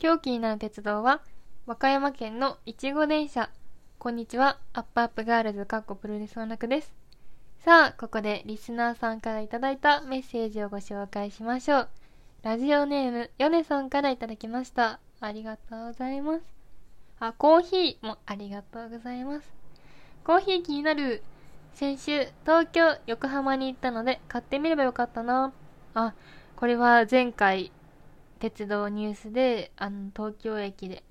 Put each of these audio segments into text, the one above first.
今日気になる鉄道は、和歌山県のいちご電車。こんにちは、アップアップガールズかっこプロレスのらくです。さあ、ここでリスナーさんからいただいたメッセージをご紹介しましょう。ラジオネーム、ヨネさんからいただきました。ありがとうございます。あ、コーヒーもありがとうございます。コーヒー気になる。先週、東京、横浜に行ったので、買ってみればよかったな。あ、これは前回、鉄道ニュースで、あの、東京駅で、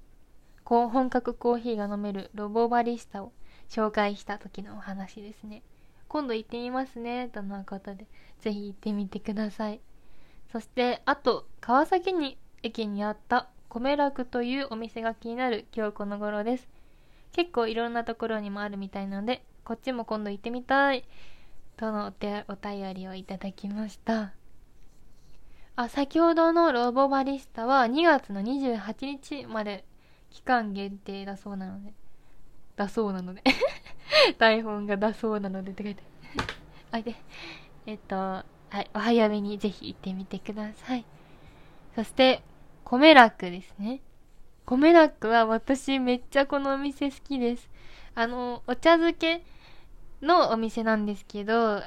本格コーヒーが飲めるロボバリスタを紹介した時のお話ですね。今度行ってみますね、とのことで、ぜひ行ってみてください。そして、あと、川崎に、駅にあった米楽というお店が気になる今日この頃です。結構いろんなところにもあるみたいなので、こっちも今度行ってみたい。とのお手お便りをいただきました。あ、先ほどのロボバリスタは2月の28日まで期間限定だそうなので、だそうなので 台本がだそうなのでって書いてあい で。えっと、はい、お早めにぜひ行ってみてください。そして、米楽ですね。米楽は私めっちゃこのお店好きです。あの、お茶漬けのお店なんですけど、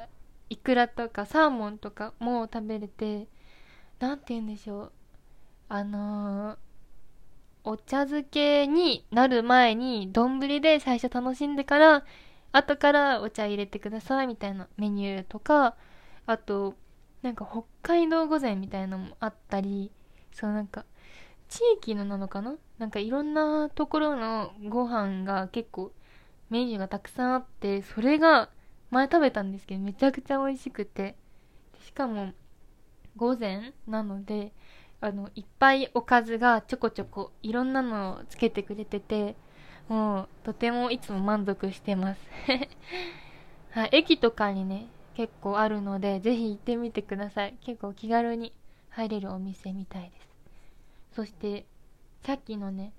イクラとかサーモンとかも食べれて、なんて言うんでしょう。あのー、お茶漬けになる前に、丼で最初楽しんでから、後からお茶入れてくださいみたいなメニューとか、あと、なんか北海道御膳みたいなのもあったり、そうなんか、地域のなのかな？なんかいろんなところのご飯が結構メニューがたくさんあって、それが前食べたんですけどめちゃくちゃ美味しくて、しかも午前なので、あの、いっぱいおかずがちょこちょこいろんなのをつけてくれてて、もうとてもいつも満足してます はい、駅とかにね、結構あるので、ぜひ行ってみてください。結構気軽に入れるお店みたいです。そしてさっきのね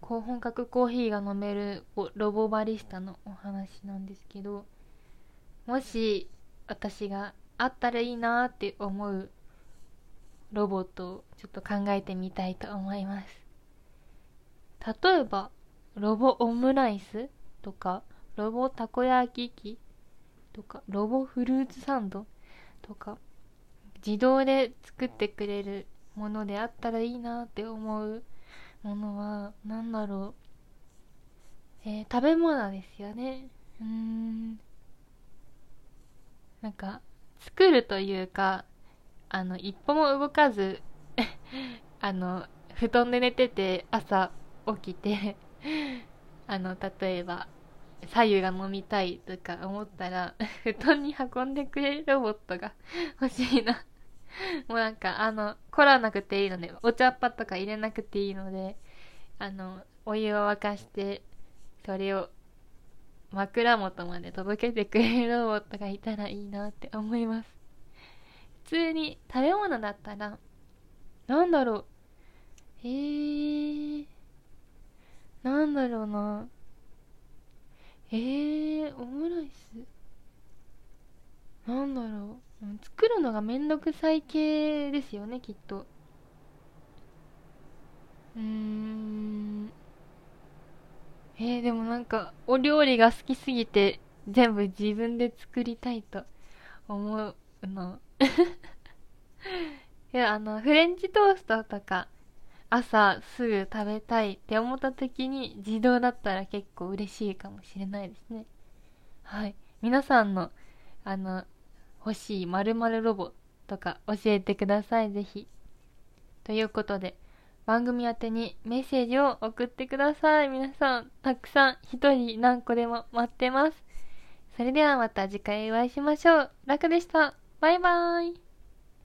高本格コーヒーが飲めるロボバリスタのお話なんですけどもし私があったらいいなって思うロボットをちょっと考えてみたいと思います。例えばロボオムライスとかロボたこ焼き器とかロボフルーツサンドとか自動で作ってくれるものであったらいいなって思うものは何だろう。えー、食べ物ですよね。うーん。なんか作るというかあの一歩も動かず あの布団で寝てて朝起きて あの例えば左右が飲みたいとか思ったら 布団に運んでくれるロボットが欲しいなもうなんか、あの、凝らなくていいので、お茶っ葉とか入れなくていいので、あの、お湯を沸かして、それを枕元まで届けてくれるロボットがいたらいいなって思います。通に食べ物だったら、なんだろう。えー、なんだろうな。えー、オムライスなんだろう。作るのがめんどくさい系ですよねきっとうんえー、でもなんかお料理が好きすぎて全部自分で作りたいと思うのいやあのフレンチトーストとか朝すぐ食べたいって思った時に自動だったら結構嬉しいかもしれないですねはい皆さんのあの欲しい〇〇ロボとか教えてください、ぜひ。ということで、番組宛てにメッセージを送ってください。皆さん、たくさん、一人何個でも待ってます。それではまた次回お会いしましょう。楽でした。バイバイ。